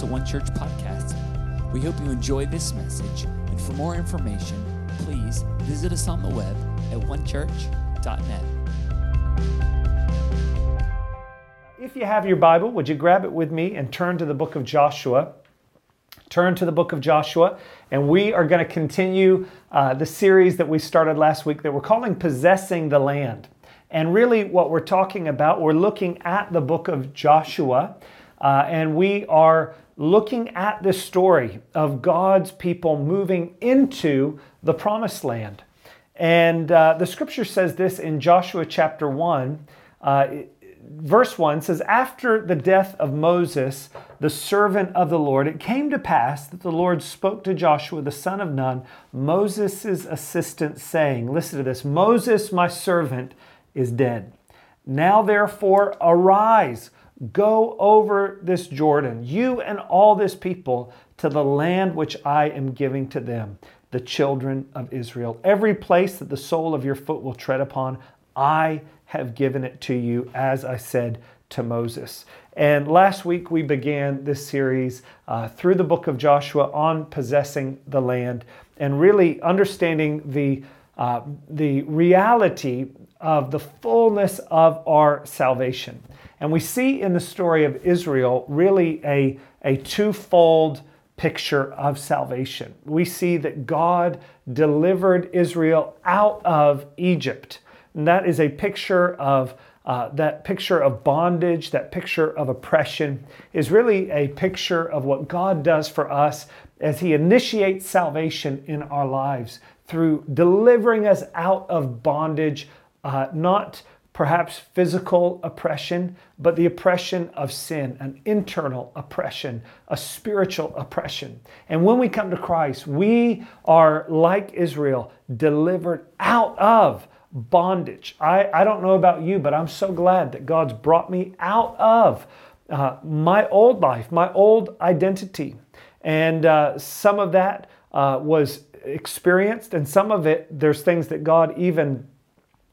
to One Church Podcast. We hope you enjoy this message, and for more information, please visit us on the web at onechurch.net. If you have your Bible, would you grab it with me and turn to the book of Joshua? Turn to the book of Joshua, and we are going to continue uh, the series that we started last week that we're calling Possessing the Land. And really, what we're talking about, we're looking at the book of Joshua, uh, and we are looking at this story of God's people moving into the promised land. And uh, the scripture says this in Joshua chapter 1. Uh, verse 1 says, After the death of Moses, the servant of the Lord, it came to pass that the Lord spoke to Joshua, the son of Nun, Moses' assistant, saying, Listen to this Moses, my servant, is dead. Now, therefore, arise, go over this Jordan, you and all this people, to the land which I am giving to them, the children of Israel. Every place that the sole of your foot will tread upon, I have given it to you, as I said to Moses. And last week we began this series uh, through the book of Joshua on possessing the land and really understanding the, uh, the reality of the fullness of our salvation. And we see in the story of Israel really a, a twofold picture of salvation. We see that God delivered Israel out of Egypt. And that is a picture of uh, that picture of bondage, that picture of oppression, is really a picture of what God does for us as He initiates salvation in our lives through delivering us out of bondage uh, not perhaps physical oppression, but the oppression of sin, an internal oppression, a spiritual oppression. And when we come to Christ, we are like Israel, delivered out of bondage. I, I don't know about you, but I'm so glad that God's brought me out of uh, my old life, my old identity. And uh, some of that uh, was experienced, and some of it, there's things that God even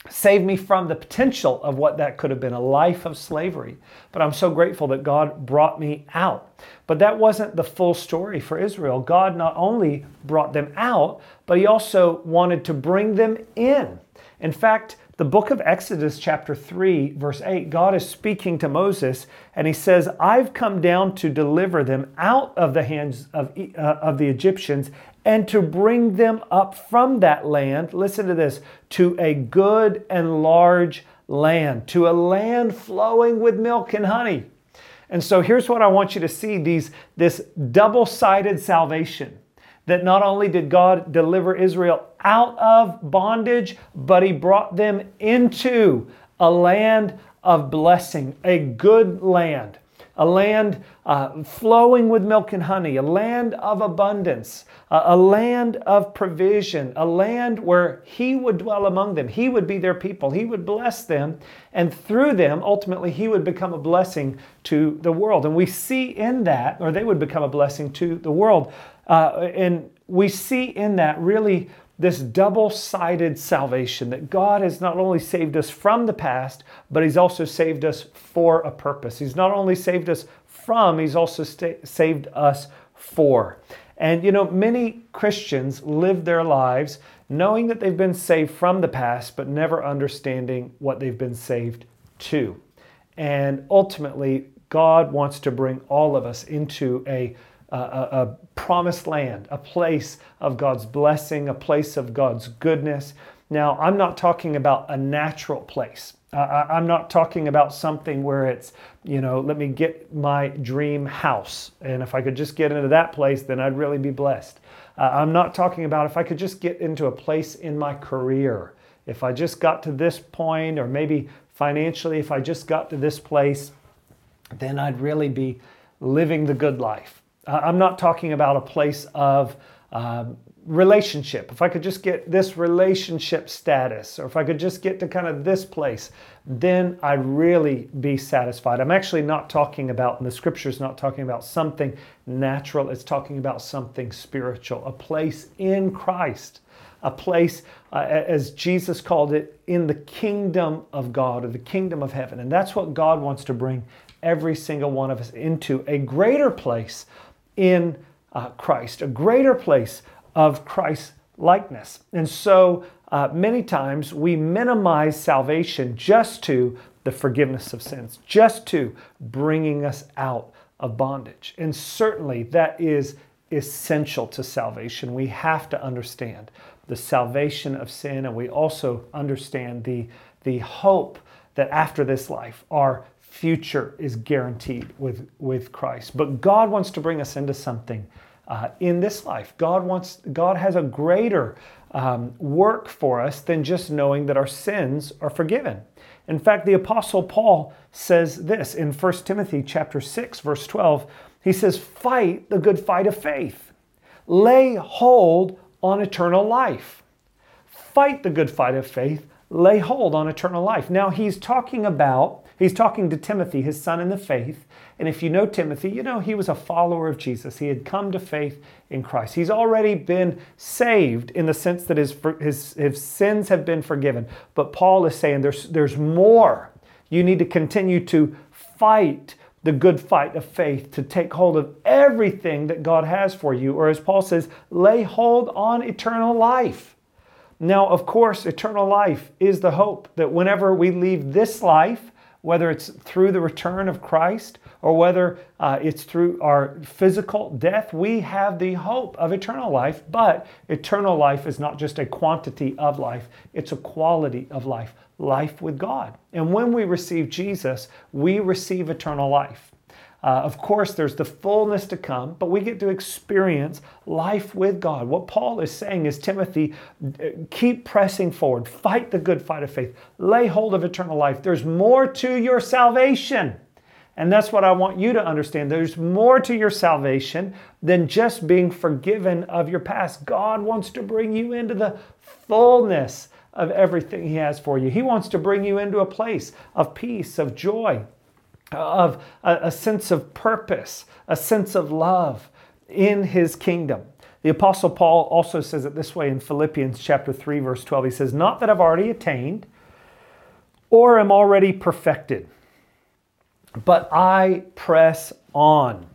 Save me from the potential of what that could have been a life of slavery. But I'm so grateful that God brought me out. But that wasn't the full story for Israel. God not only brought them out, but He also wanted to bring them in. In fact, the book of Exodus, chapter 3, verse 8, God is speaking to Moses and he says, I've come down to deliver them out of the hands of, uh, of the Egyptians and to bring them up from that land, listen to this, to a good and large land, to a land flowing with milk and honey. And so here's what I want you to see these, this double sided salvation that not only did God deliver Israel out of bondage, but He brought them into a land of blessing, a good land, a land uh, flowing with milk and honey, a land of abundance, uh, a land of provision, a land where He would dwell among them. He would be their people. He would bless them. And through them, ultimately, He would become a blessing to the world. And we see in that, or they would become a blessing to the world. Uh, and we see in that really this double sided salvation that God has not only saved us from the past, but He's also saved us for a purpose. He's not only saved us from, He's also saved us for. And you know, many Christians live their lives knowing that they've been saved from the past, but never understanding what they've been saved to. And ultimately, God wants to bring all of us into a a, a, promised land, a place of God's blessing, a place of God's goodness. Now, I'm not talking about a natural place. Uh, I'm not talking about something where it's, you know, let me get my dream house. And if I could just get into that place, then I'd really be blessed. Uh, I'm not talking about if I could just get into a place in my career. If I just got to this point, or maybe financially, if I just got to this place, then I'd really be living the good life. Uh, I'm not talking about a place of um, relationship. If I could just get this relationship status, or if I could just get to kind of this place, then I'd really be satisfied. I'm actually not talking about, and the scripture is not talking about something natural, it's talking about something spiritual, a place in Christ, a place, uh, as Jesus called it, in the kingdom of God or the kingdom of heaven. And that's what God wants to bring every single one of us into a greater place in uh, Christ, a greater place of Christ likeness. And so uh, many times we minimize salvation just to the forgiveness of sins, just to bringing us out of bondage. And certainly that is essential to salvation. We have to understand the salvation of sin, and we also understand the, the hope that after this life, our future is guaranteed with, with Christ. But God wants to bring us into something uh, in this life. God wants God has a greater um, work for us than just knowing that our sins are forgiven. In fact, the apostle Paul says this in 1 Timothy chapter 6 verse 12. He says, "Fight the good fight of faith. Lay hold on eternal life. Fight the good fight of faith. Lay hold on eternal life." Now, he's talking about he's talking to Timothy, his son in the faith, and if you know Timothy, you know he was a follower of Jesus. He had come to faith in Christ. He's already been saved in the sense that his, his, his sins have been forgiven. But Paul is saying there's, there's more. You need to continue to fight the good fight of faith, to take hold of everything that God has for you. Or as Paul says, lay hold on eternal life. Now, of course, eternal life is the hope that whenever we leave this life, whether it's through the return of Christ or whether uh, it's through our physical death, we have the hope of eternal life. But eternal life is not just a quantity of life, it's a quality of life, life with God. And when we receive Jesus, we receive eternal life. Uh, of course, there's the fullness to come, but we get to experience life with God. What Paul is saying is, Timothy, keep pressing forward, fight the good fight of faith, lay hold of eternal life. There's more to your salvation. And that's what I want you to understand. There's more to your salvation than just being forgiven of your past. God wants to bring you into the fullness of everything He has for you. He wants to bring you into a place of peace, of joy, of a, a sense of purpose, a sense of love in his kingdom. The apostle Paul also says it this way in Philippians chapter 3 verse 12. He says, "Not that I've already attained or am already perfected, but I press on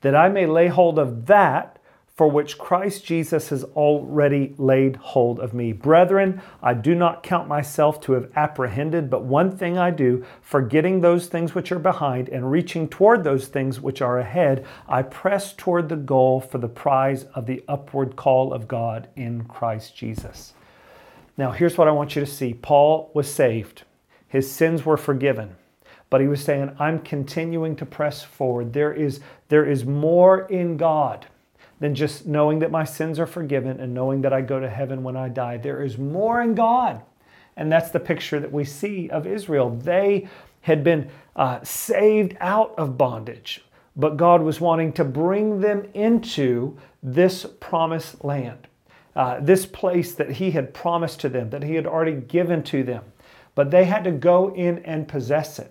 that I may lay hold of that for which Christ Jesus has already laid hold of me. Brethren, I do not count myself to have apprehended, but one thing I do, forgetting those things which are behind and reaching toward those things which are ahead, I press toward the goal for the prize of the upward call of God in Christ Jesus. Now, here's what I want you to see Paul was saved, his sins were forgiven. But he was saying, I'm continuing to press forward. There is, there is more in God than just knowing that my sins are forgiven and knowing that I go to heaven when I die. There is more in God. And that's the picture that we see of Israel. They had been uh, saved out of bondage, but God was wanting to bring them into this promised land, uh, this place that He had promised to them, that He had already given to them. But they had to go in and possess it.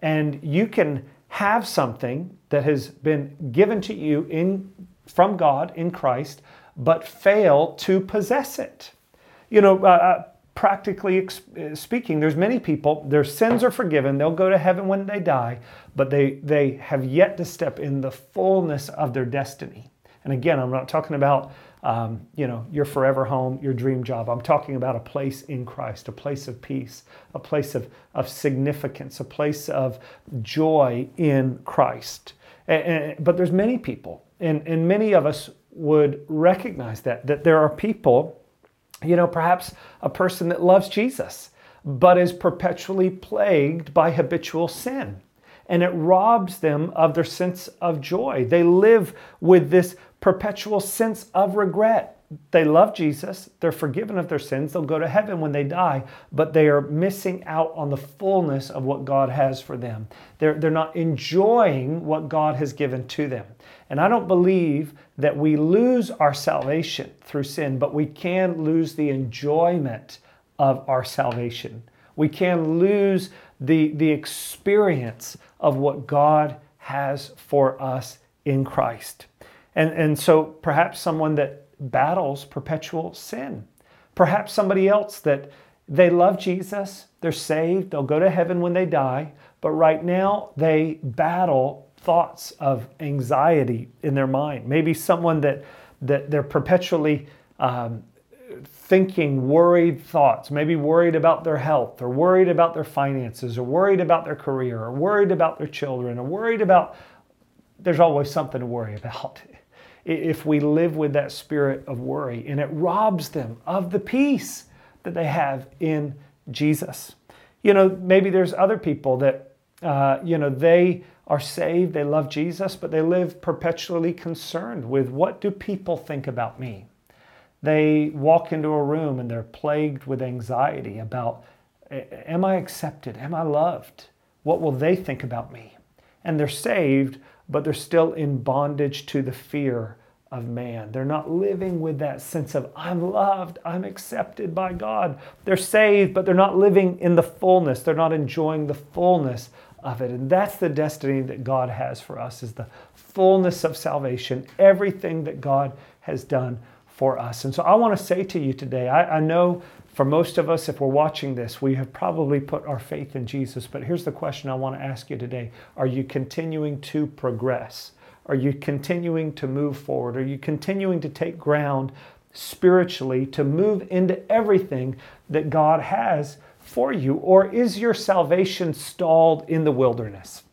And you can have something that has been given to you in from God in Christ, but fail to possess it. You know, uh, uh practically uh, speaking, there's many people, their sins are forgiven, they'll go to heaven when they die, but they, they have yet to step in the fullness of their destiny. And again, I'm not talking about um, you know your forever home, your dream job. I'm talking about a place in Christ, a place of peace, a place of, of significance, a place of joy in Christ. And, and, but there's many people and, and many of us would recognize that, that there are people, you know, perhaps a person that loves Jesus, but is perpetually plagued by habitual sin. And it robs them of their sense of joy. They live with this perpetual sense of regret they love Jesus, they're forgiven of their sins, they'll go to heaven when they die, but they are missing out on the fullness of what God has for them. They're, they're not enjoying what God has given to them. And I don't believe that we lose our salvation through sin, but we can lose the enjoyment of our salvation. We can lose the, the experience of what God has for us in Christ. And, and so perhaps someone that battles perpetual sin. Perhaps somebody else that they love Jesus, they're saved, they'll go to heaven when they die, but right now they battle thoughts of anxiety in their mind. Maybe someone that, that they're perpetually um, thinking worried thoughts, maybe worried about their health, or worried about their finances, or worried about their career, or worried about their children, or worried about, there's always something to worry about. If we live with that spirit of worry, and it robs them of the peace that they have in Jesus. You know, maybe there's other people that, uh, you know, they are saved, they love Jesus, but they live perpetually concerned with what do people think about me? They walk into a room and they're plagued with anxiety about am I accepted? Am I loved? What will they think about me? And they're saved, but they're still in bondage to the fear of man. They're not living with that sense of, I'm loved, I'm accepted by God. They're saved, but they're not living in the fullness. They're not enjoying the fullness of it. And that's the destiny that God has for us is the fullness of salvation, everything that God has done for us. And so I want to say to you today, I, I know for most of us, if we're watching this, we have probably put our faith in Jesus. But here's the question I want to ask you today Are you continuing to progress? Are you continuing to move forward? Are you continuing to take ground spiritually to move into everything that God has for you? Or is your salvation stalled in the wilderness?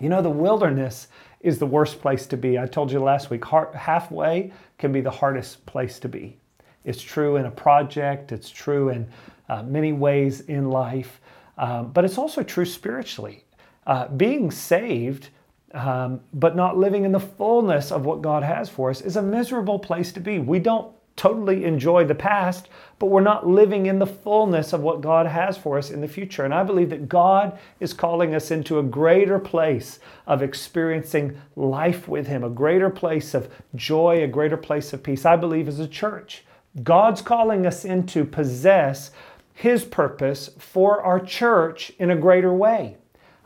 You know, the wilderness is the worst place to be. I told you last week, halfway can be the hardest place to be. It's true in a project, it's true in uh, many ways in life, um, but it's also true spiritually. Uh, being saved um, but not living in the fullness of what God has for us is a miserable place to be. We don't totally enjoy the past, but we're not living in the fullness of what God has for us in the future. And I believe that God is calling us into a greater place of experiencing life with Him, a greater place of joy, a greater place of peace. I believe as a church, God's calling us in to possess His purpose for our church in a greater way.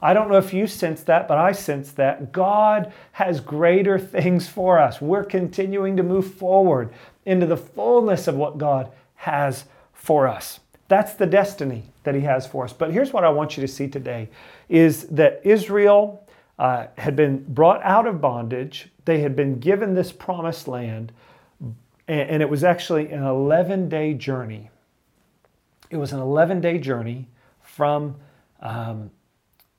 I don't know if you sense that, but I sense that God has greater things for us. We're continuing to move forward into the fullness of what God has for us. That's the destiny that he has for us. But here's what I want you to see today is that Israel uh, had been brought out of bondage. They had been given this promised land, and, and it was actually an 11 day journey. It was an 11 day journey from um,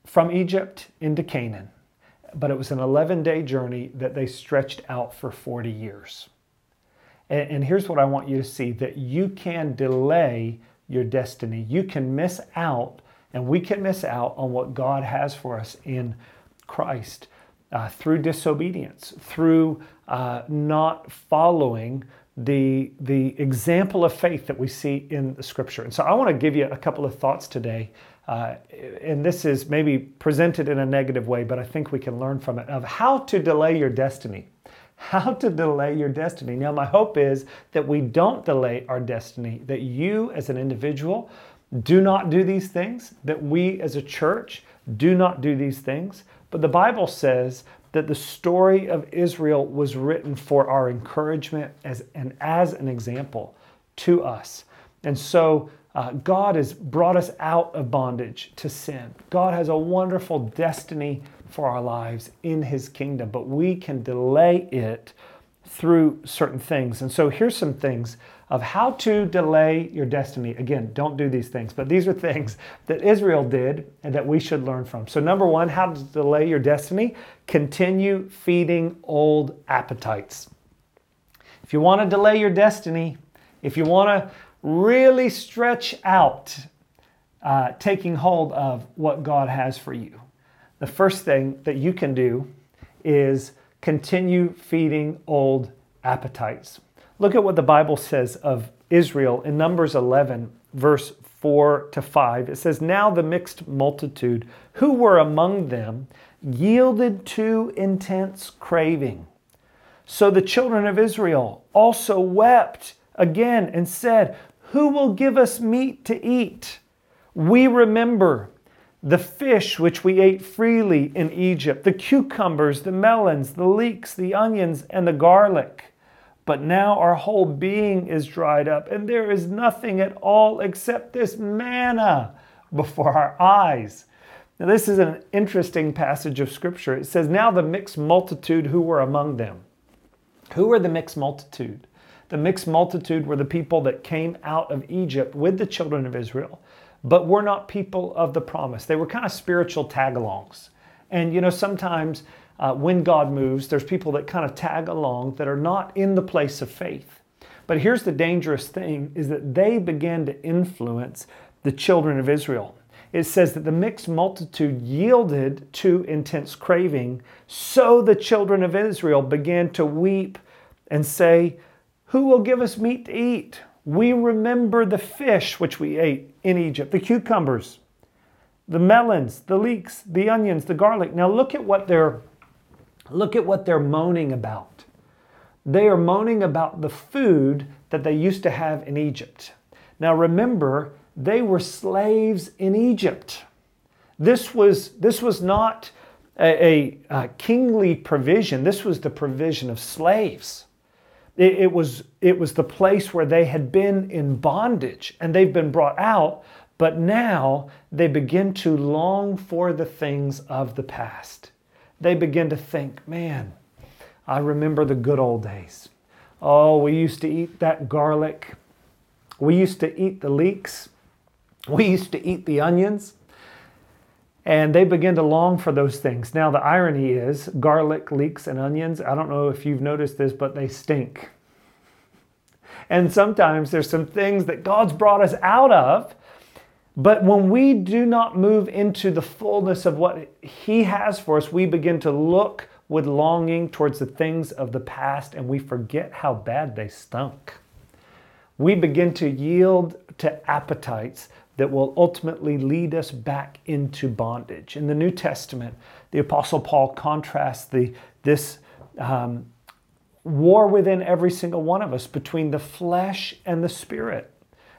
from Egypt into Canaan, but it was an 11 day journey that they stretched out for 40 years. And, and, here's what I want you to see that you can delay your destiny. You can miss out, and we can miss out on what God has for us in Christ uh, through disobedience, through uh, not following the, the example of faith that we see in the scripture. And so I want to give you a couple of thoughts today uh, and this is maybe presented in a negative way, but I think we can learn from it of how to delay your destiny. How to delay your destiny. Now, my hope is that we don't delay our destiny, that you as an individual do not do these things, that we as a church do not do these things. But the Bible says that the story of Israel was written for our encouragement as, and as an example to us. And so uh, God has brought us out of bondage to sin. God has a wonderful destiny for our lives in His kingdom, but we can delay it through certain things. And so here's some things of how to delay your destiny. Again, don't do these things, but these are things that Israel did and that we should learn from. So, number one, how to delay your destiny continue feeding old appetites. If you want to delay your destiny, if you want to really stretch out uh, taking hold of what God has for you. The first thing that you can do is continue feeding old appetites. Look at what the Bible says of Israel in Numbers 11, verse 4 to 5. It says, Now the mixed multitude who were among them yielded to intense craving. So the children of Israel also wept again and said, who will give us meat to eat? We remember the fish which we ate freely in Egypt, the cucumbers, the melons, the leeks, the onions, and the garlic. But now our whole being is dried up, and there is nothing at all except this manna before our eyes. Now, this is an interesting passage of scripture. It says, Now the mixed multitude who were among them. Who were the mixed multitude? The mixed multitude were the people that came out of Egypt with the children of Israel, but were not people of the promise. They were kind of spiritual tag alongs. And you know, sometimes uh, when God moves, there's people that kind of tag along that are not in the place of faith. But here's the dangerous thing is that they begin to influence the children of Israel it says that the mixed multitude yielded to intense craving. So the children of Israel began to weep and say, Who will give us meat to eat? We remember the fish which we ate in Egypt, the cucumbers, the melons, the leeks, the onions, the garlic. Now look at what they're look at what they're moaning about. They are moaning about the food that they used to have in Egypt. Now remember, they were slaves in Egypt. This was, this was not a, a, a kingly provision, this was the provision of slaves. It, it, was, it was the place where they had been in bondage and they've been brought out, but now they begin to long for the things of the past. They begin to think, man, I remember the good old days. Oh, we used to eat that garlic. We used to eat the leeks. We used to eat the onions, and they begin to long for those things. Now, the irony is garlic, leeks, and onions, I don't know if you've noticed this, but they stink. And sometimes there's some things that God's brought us out of, but when we do not move into the fullness of what He has for us, we begin to look with longing towards the things of the past and we forget how bad they stunk. We begin to yield to appetites that will ultimately lead us back into bondage. In the New Testament, the Apostle Paul contrasts the, this um, war within every single one of us between the flesh and the spirit.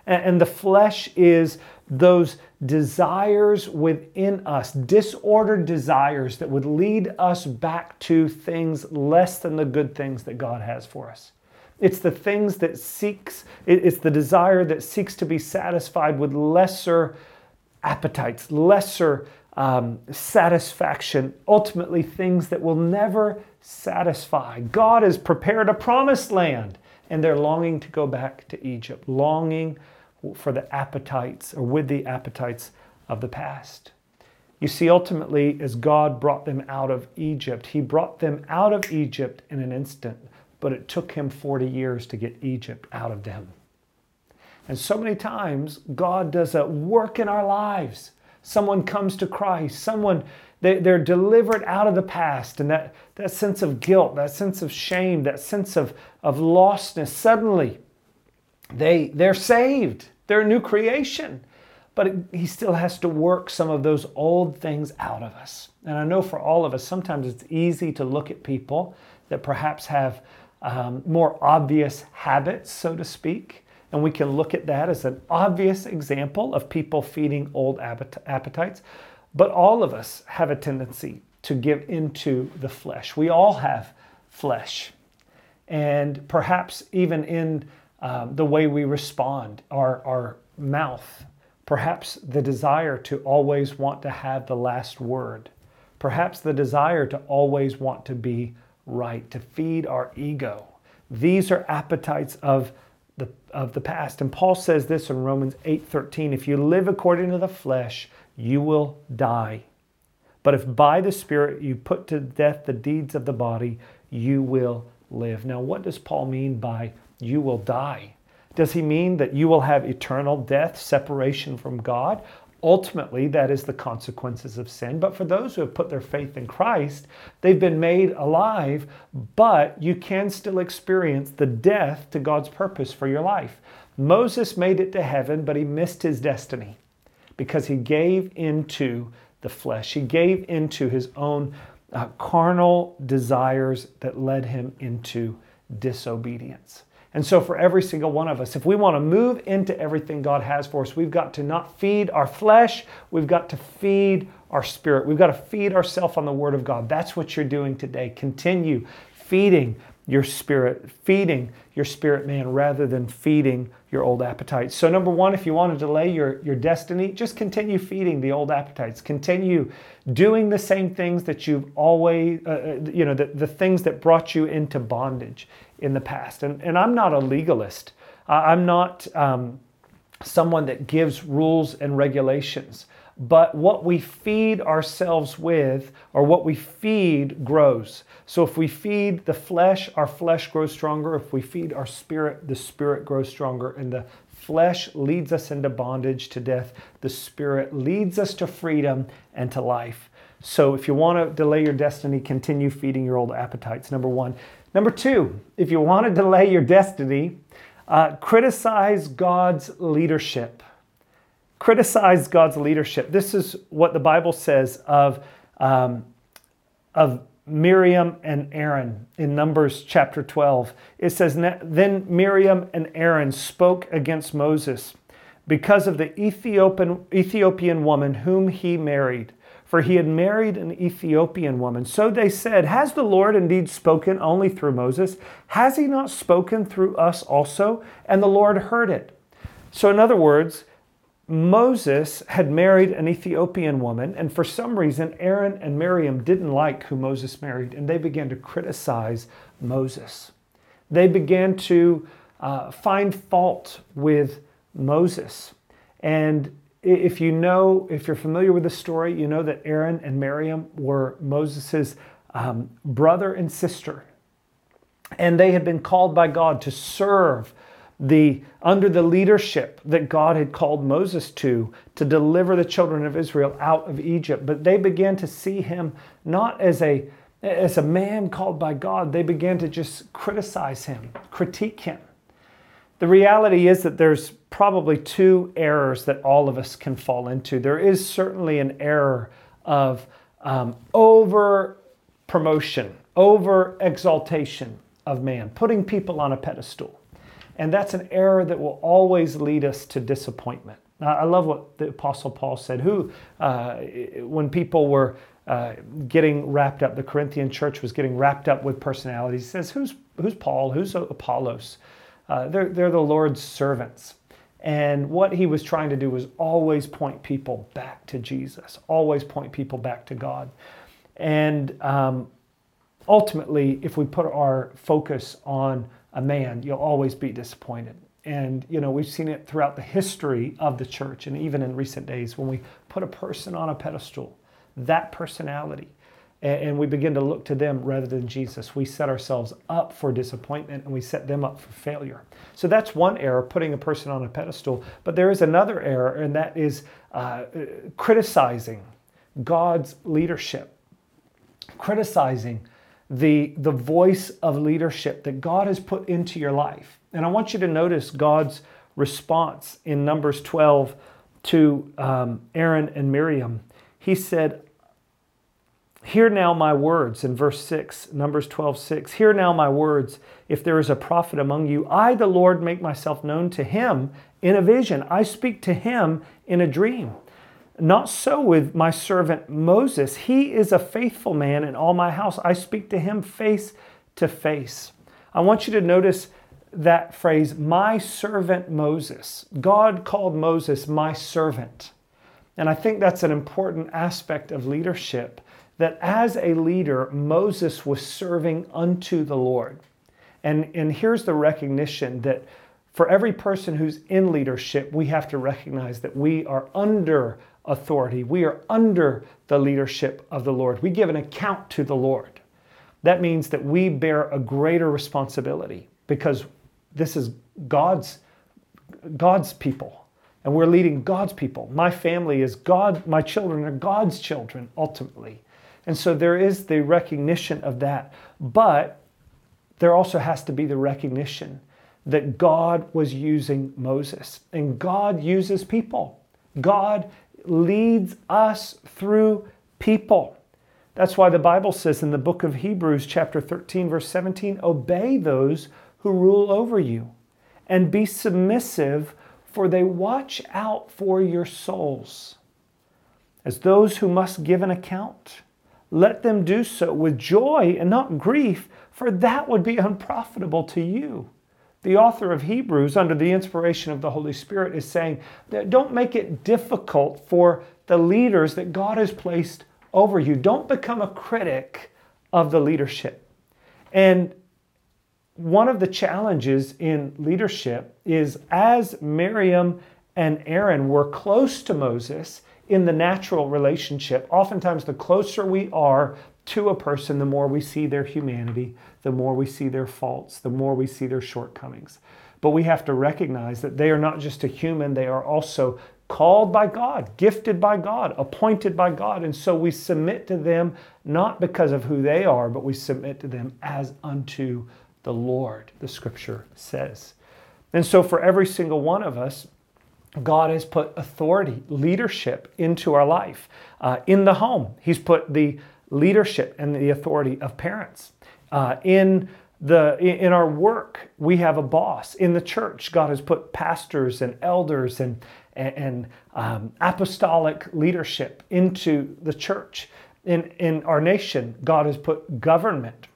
And, and the flesh is those desires within us, disordered desires that would lead us back to things less than the good things that God has for us. It's the things that seeks, it's the desire that seeks to be satisfied with lesser appetites, lesser um, satisfaction, ultimately things that will never satisfy. God has prepared a promised land, and they're longing to go back to Egypt, longing for the appetites or with the appetites of the past. You see, ultimately, as God brought them out of Egypt, He brought them out of Egypt in an instant but it took him 40 years to get Egypt out of them. And so many times, God does a work in our lives. Someone comes to Christ, someone, they, they're delivered out of the past, and that, that sense of guilt, that sense of shame, that sense of, of lostness, suddenly they, they're saved. They're a new creation. But he still has to work some of those old things out of us. And I know for all of us, sometimes it's easy to look at people that perhaps have um, more obvious habits, so to speak. And we can look at that as an obvious example of people feeding old appetites. But all of us have a tendency to give into the flesh. We all have flesh. And perhaps even in um, the way we respond, our, our mouth, perhaps the desire to always want to have the last word, perhaps the desire to always want to be right, to feed our ego. These are appetites of the, of the past. And Paul says this in Romans 8:13, if you live according to the flesh, you will die. But if by the Spirit you put to death the deeds of the body, you will live. Now, what does Paul mean by you will die? Does he mean that you will have eternal death, separation from God? Ultimately, that is the consequences of sin. But for those who have put their faith in Christ, they've been made alive, but you can still experience the death to God's purpose for your life. Moses made it to heaven, but he missed his destiny because he gave into the flesh. He gave into his own uh, carnal desires that led him into disobedience. And so, for every single one of us, if we want to move into everything God has for us, we've got to not feed our flesh, we've got to feed our spirit. We've got to feed ourselves on the Word of God. That's what you're doing today. Continue feeding your spirit, feeding your spirit man rather than feeding your old appetites. So, number one, if you want to delay your, your destiny, just continue feeding the old appetites. Continue doing the same things that you've always, uh, uh, you know, the, the things that brought you into bondage in the past. And, and I'm not a legalist, I'm not um, someone that gives rules and regulations but what we feed ourselves with or what we feed grows. So if we feed the flesh, our flesh grows stronger. If we feed our spirit, the spirit grows stronger. And the flesh leads us into bondage to death, the spirit leads us to freedom and to life. So if you want to delay your destiny, continue feeding your old appetites, number one. Number two, if you want to delay your destiny, uh, criticize God's leadership criticize God's leadership. This is what the Bible says of, um, of Miriam and Aaron in Numbers chapter 12. It says, Then Miriam and Aaron spoke against Moses because of the Ethiopian, Ethiopian woman whom he married. For he had married an Ethiopian woman. So they said, Has the Lord indeed spoken only through Moses? Has he not spoken through us also? And the Lord heard it. So, in other words, Moses had married an Ethiopian woman, and for some reason, Aaron and Miriam didn't like who Moses married, and they began to criticize Moses. They began to uh, find fault with Moses. And if you know, if you're familiar with the story, you know that Aaron and Miriam were Moses' um, brother and sister. And they had been called by God to serve the under the leadership that God had called Moses to to deliver the children of Israel out of Egypt. But they began to see him not as a as a man called by God. They began to just criticize him critique him the reality is that there's probably two errors that all of us can fall into there is certainly an error of um, over promotion over exaltation of man putting people on a pedestal and that's an error that will always lead us to disappointment. I love what the Apostle Paul said. Who, uh, when people were uh, getting wrapped up, the Corinthian church was getting wrapped up with personalities. He says, "Who's who's Paul? Who's Apollos? Uh, they're they're the Lord's servants." And what he was trying to do was always point people back to Jesus, always point people back to God. And um, ultimately, if we put our focus on a man, you'll always be disappointed. And you know, we've seen it throughout the history of the church and even in recent days when we put a person on a pedestal, that personality, and we begin to look to them rather than Jesus, we set ourselves up for disappointment and we set them up for failure. So that's one error, putting a person on a pedestal. But there is another error, and that is uh, criticizing God's leadership, criticizing the, the voice of leadership that God has put into your life. And I want you to notice God's response in Numbers 12 to um, Aaron and Miriam. He said, Hear now my words in verse 6, Numbers 12, 6. Hear now my words. If there is a prophet among you, I, the Lord, make myself known to him in a vision. I speak to him in a dream. Not so with my servant Moses. He is a faithful man in all my house. I speak to him face to face. I want you to notice that phrase, my servant Moses. God called Moses my servant. And I think that's an important aspect of leadership that as a leader, Moses was serving unto the Lord. And, and here's the recognition that for every person who's in leadership, we have to recognize that we are under authority. We are under the leadership of the Lord. We give an account to the Lord. That means that we bear a greater responsibility because this is God's God's people and we're leading God's people. My family is God, my children are God's children ultimately. And so there is the recognition of that, but there also has to be the recognition that God was using Moses and God uses people. God leads us through people. That's why the Bible says in the book of Hebrews, chapter 13, verse 17, obey those who rule over you and be submissive, for they watch out for your souls. As those who must give an account, let them do so with joy and not grief, for that would be unprofitable to you. The author of Hebrews, under the inspiration of the Holy Spirit, is saying that don't make it difficult for the leaders that God has placed over you. Don't become a critic of the leadership. And one of the challenges in leadership is as Miriam and Aaron were close to Moses in the natural relationship, oftentimes the closer we are to a person, the more we see their humanity, the more we see their faults, the more we see their shortcomings. But we have to recognize that they are not just a human, they are also called by God, gifted by God, appointed by God. And so we submit to them not because of who they are, but we submit to them as unto the Lord, the scripture says. And so for every single one of us, God has put authority, leadership into our life. Uh, in the home, He's put the leadership and the authority of parents. Uh, in the in our work, we have a boss. In the church, God has put pastors and elders and and, um, apostolic leadership into the church. In in our nation, God has put government,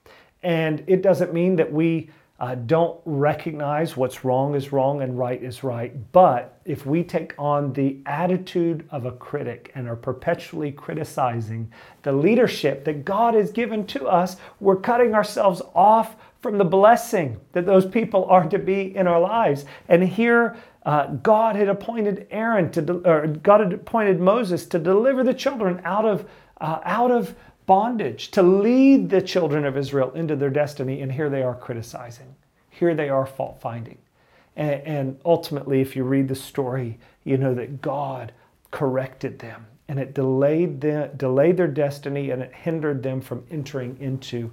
and it doesn't mean that we uh, don't recognize what's wrong is wrong and right is right. But if we take on the attitude of a critic and are perpetually criticizing the leadership that God has given to us, we're cutting ourselves off from the blessing that those people are to be in our lives. And here, uh, God had appointed Aaron to, de- or God had appointed Moses to deliver the children out of, uh, out of bondage, to lead the children of Israel into their destiny, and here they are criticizing. Here they are fault finding. And, and ultimately, if you read the story, you know that God corrected them and it delayed, them, delayed their destiny and it hindered them from entering into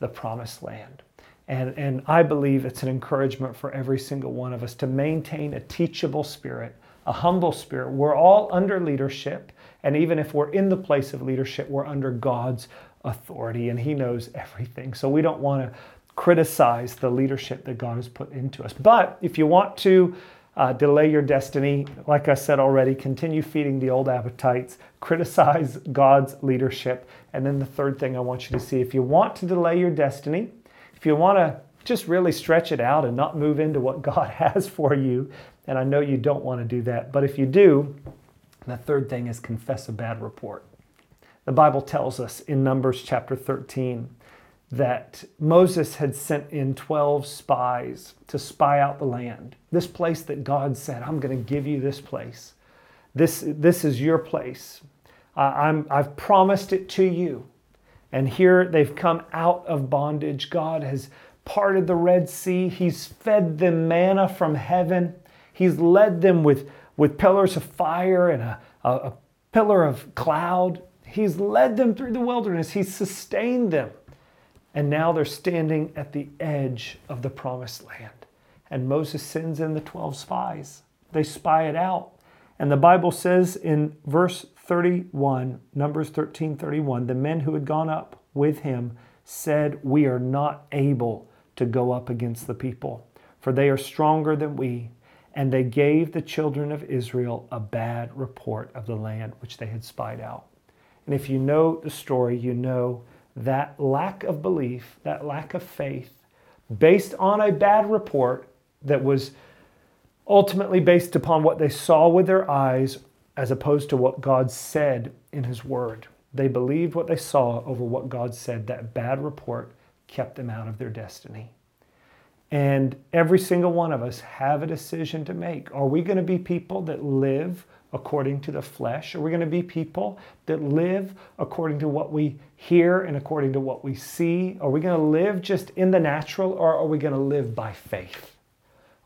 the promised land. And, and I believe it's an encouragement for every single one of us to maintain a teachable spirit, a humble spirit. We're all under leadership. And even if we're in the place of leadership, we're under God's authority and He knows everything. So we don't want to criticize the leadership that God has put into us. But if you want to uh, delay your destiny, like I said already, continue feeding the old appetites, criticize God's leadership. And then the third thing I want you to see if you want to delay your destiny, if you want to just really stretch it out and not move into what God has for you, and I know you don't want to do that, but if you do, and the third thing is confess a bad report. The Bible tells us in Numbers chapter 13 that Moses had sent in 12 spies to spy out the land. This place that God said, I'm going to give you this place. This, this is your place. Uh, I'm, I've promised it to you. And here they've come out of bondage. God has parted the Red Sea. He's fed them manna from heaven. He's led them with with pillars of fire and a, a, a pillar of cloud. He's led them through the wilderness, He's sustained them. And now they're standing at the edge of the promised land. And Moses sends in the 12 spies. They spy it out. And the Bible says in verse 31, Numbers 13 31, the men who had gone up with him said, We are not able to go up against the people, for they are stronger than we and they gave the children of Israel a bad report of the land which they had spied out. And if you know the story, you know that lack of belief, that lack of faith, based on a bad report that was ultimately based upon what they saw with their eyes as opposed to what God said in His Word. They believed what they saw over what God said. That bad report kept them out of their destiny. And every single one of us have a decision to make. Are we going to be people that live according to the flesh? Are we going to be people that live according to what we hear and according to what we see? Are we going to live just in the natural or are we going to live by faith?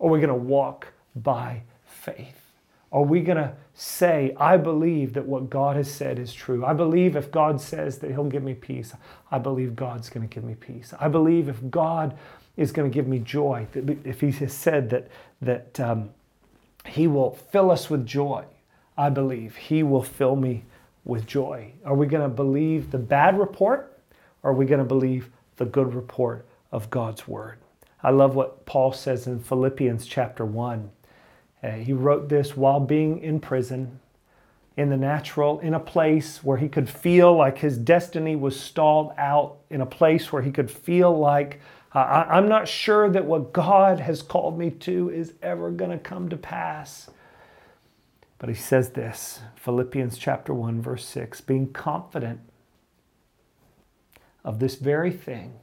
Are we going to walk by faith? Are we going to say, I believe that what God has said is true? I believe if God says that He'll give me peace, I believe God's going to give me peace. I believe if God is going to give me joy. If he has said that, that um, he will fill us with joy, I believe he will fill me with joy. Are we going to believe the bad report or are we going to believe the good report of God's word? I love what Paul says in Philippians chapter 1. Uh, he wrote this while being in prison. in the natural, in a place where he could feel like his destiny was stalled out, in a place where he could feel like, I'm not sure that what God has called me to is ever going to come to pass. But he says this Philippians chapter 1, verse 6 being confident of this very thing,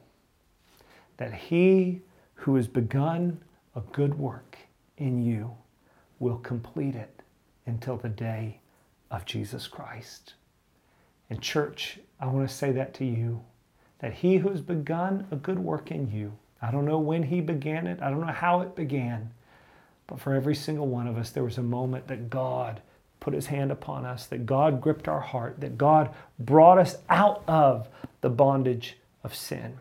that he who has begun a good work in you will complete it until the day of Jesus Christ. And, church, I want to say that to you that he who has begun a good work in you, I don't know when he began it, I don't know how it began, but for every single one of us, there was a moment that God put his hand upon us, that God gripped our heart, that God brought us out of the bondage of sin.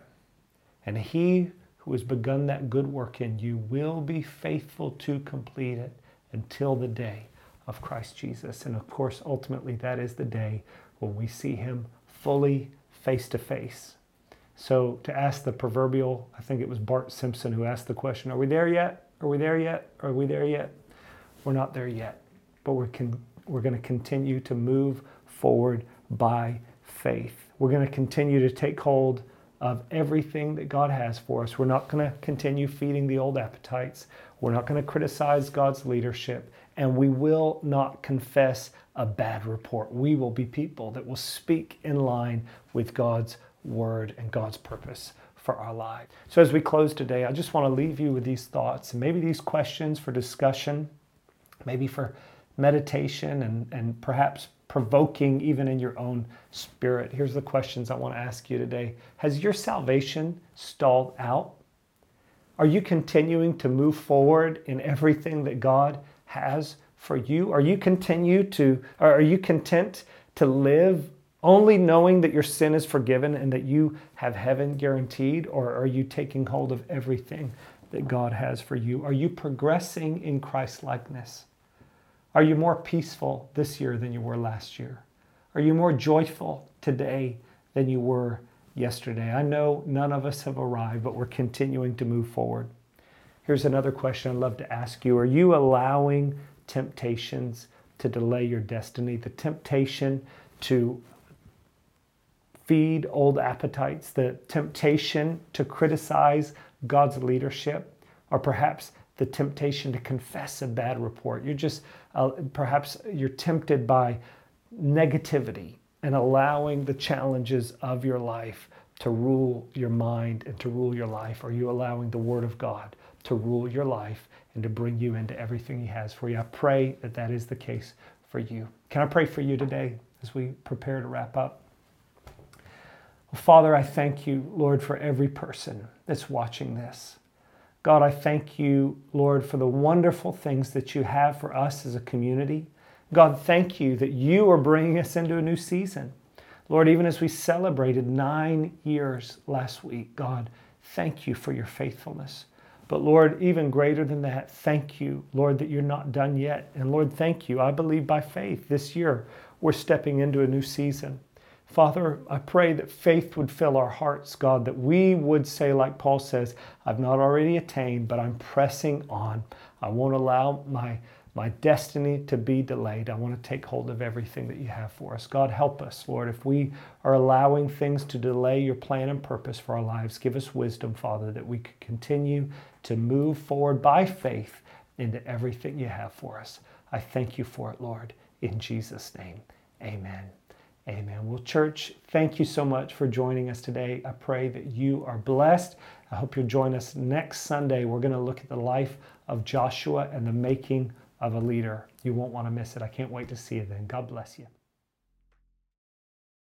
And he who has begun that good work in you will be faithful to complete it until the day of Christ Jesus. And of course, ultimately, that is the day when we see him fully face to face. So, to ask the proverbial, I think it was Bart Simpson who asked the question Are we there yet? Are we there yet? Are we there yet? We're not there yet, but we're, con- we're going to continue to move forward by faith. We're going to continue to take hold of everything that God has for us. We're not going to continue feeding the old appetites. We're not going to criticize God's leadership and we will not confess a bad report. We will be people that will speak in line with God's word and God's purpose for our lives. So, as we close today, I just want to leave you with these thoughts and maybe these questions for discussion, maybe for meditation and, and perhaps provoking even in your own spirit. Here's the questions I want to ask you today Has your salvation stalled out? Are you continuing to move forward in everything that God has for you? Are you continue to are you content to live only knowing that your sin is forgiven and that you have heaven guaranteed or are you taking hold of everything that God has for you? Are you progressing in Christ likeness? Are you more peaceful this year than you were last year? Are you more joyful today than you were yesterday? I know none of us have arrived, but we're continuing to move forward. Here's another question I'd love to ask you Are you allowing temptations to delay your destiny? The temptation to feed old appetites, the temptation to criticize God's leadership, or perhaps the temptation to confess a bad report. You're just, uh, perhaps you're tempted by negativity and allowing the challenges of your life to rule your mind and to rule your life. Are you allowing the Word of God to rule your life and to bring you into everything He has for you. I pray that that is the case for you. Can I pray for you today as we prepare to wrap up? Well, Father, I thank you, Lord, for every person that's watching this. God, I thank you, Lord, for the wonderful things that you have for us as a community. God, thank you that you are bringing us into a new season. Lord, even as we celebrated nine years last week, God, thank you for your faithfulness. But Lord, even greater than that, thank you, Lord, that you're not done yet. And Lord, thank you. I believe by faith this year we're stepping into a new season. Father, I pray that faith would fill our hearts, God, that we would say, like Paul says, I've not already attained, but I'm pressing on. I won't allow my my destiny to be delayed. I want to take hold of everything that you have for us. God, help us, Lord. If we are allowing things to delay your plan and purpose for our lives, give us wisdom, Father, that we could continue to move forward by faith into everything you have for us. I thank you for it, Lord. In Jesus' name, amen. Amen. Well, church, thank you so much for joining us today. I pray that you are blessed. I hope you'll join us next Sunday. We're going to look at the life of Joshua and the making of a leader. You won't want to miss it. I can't wait to see you then. God bless you.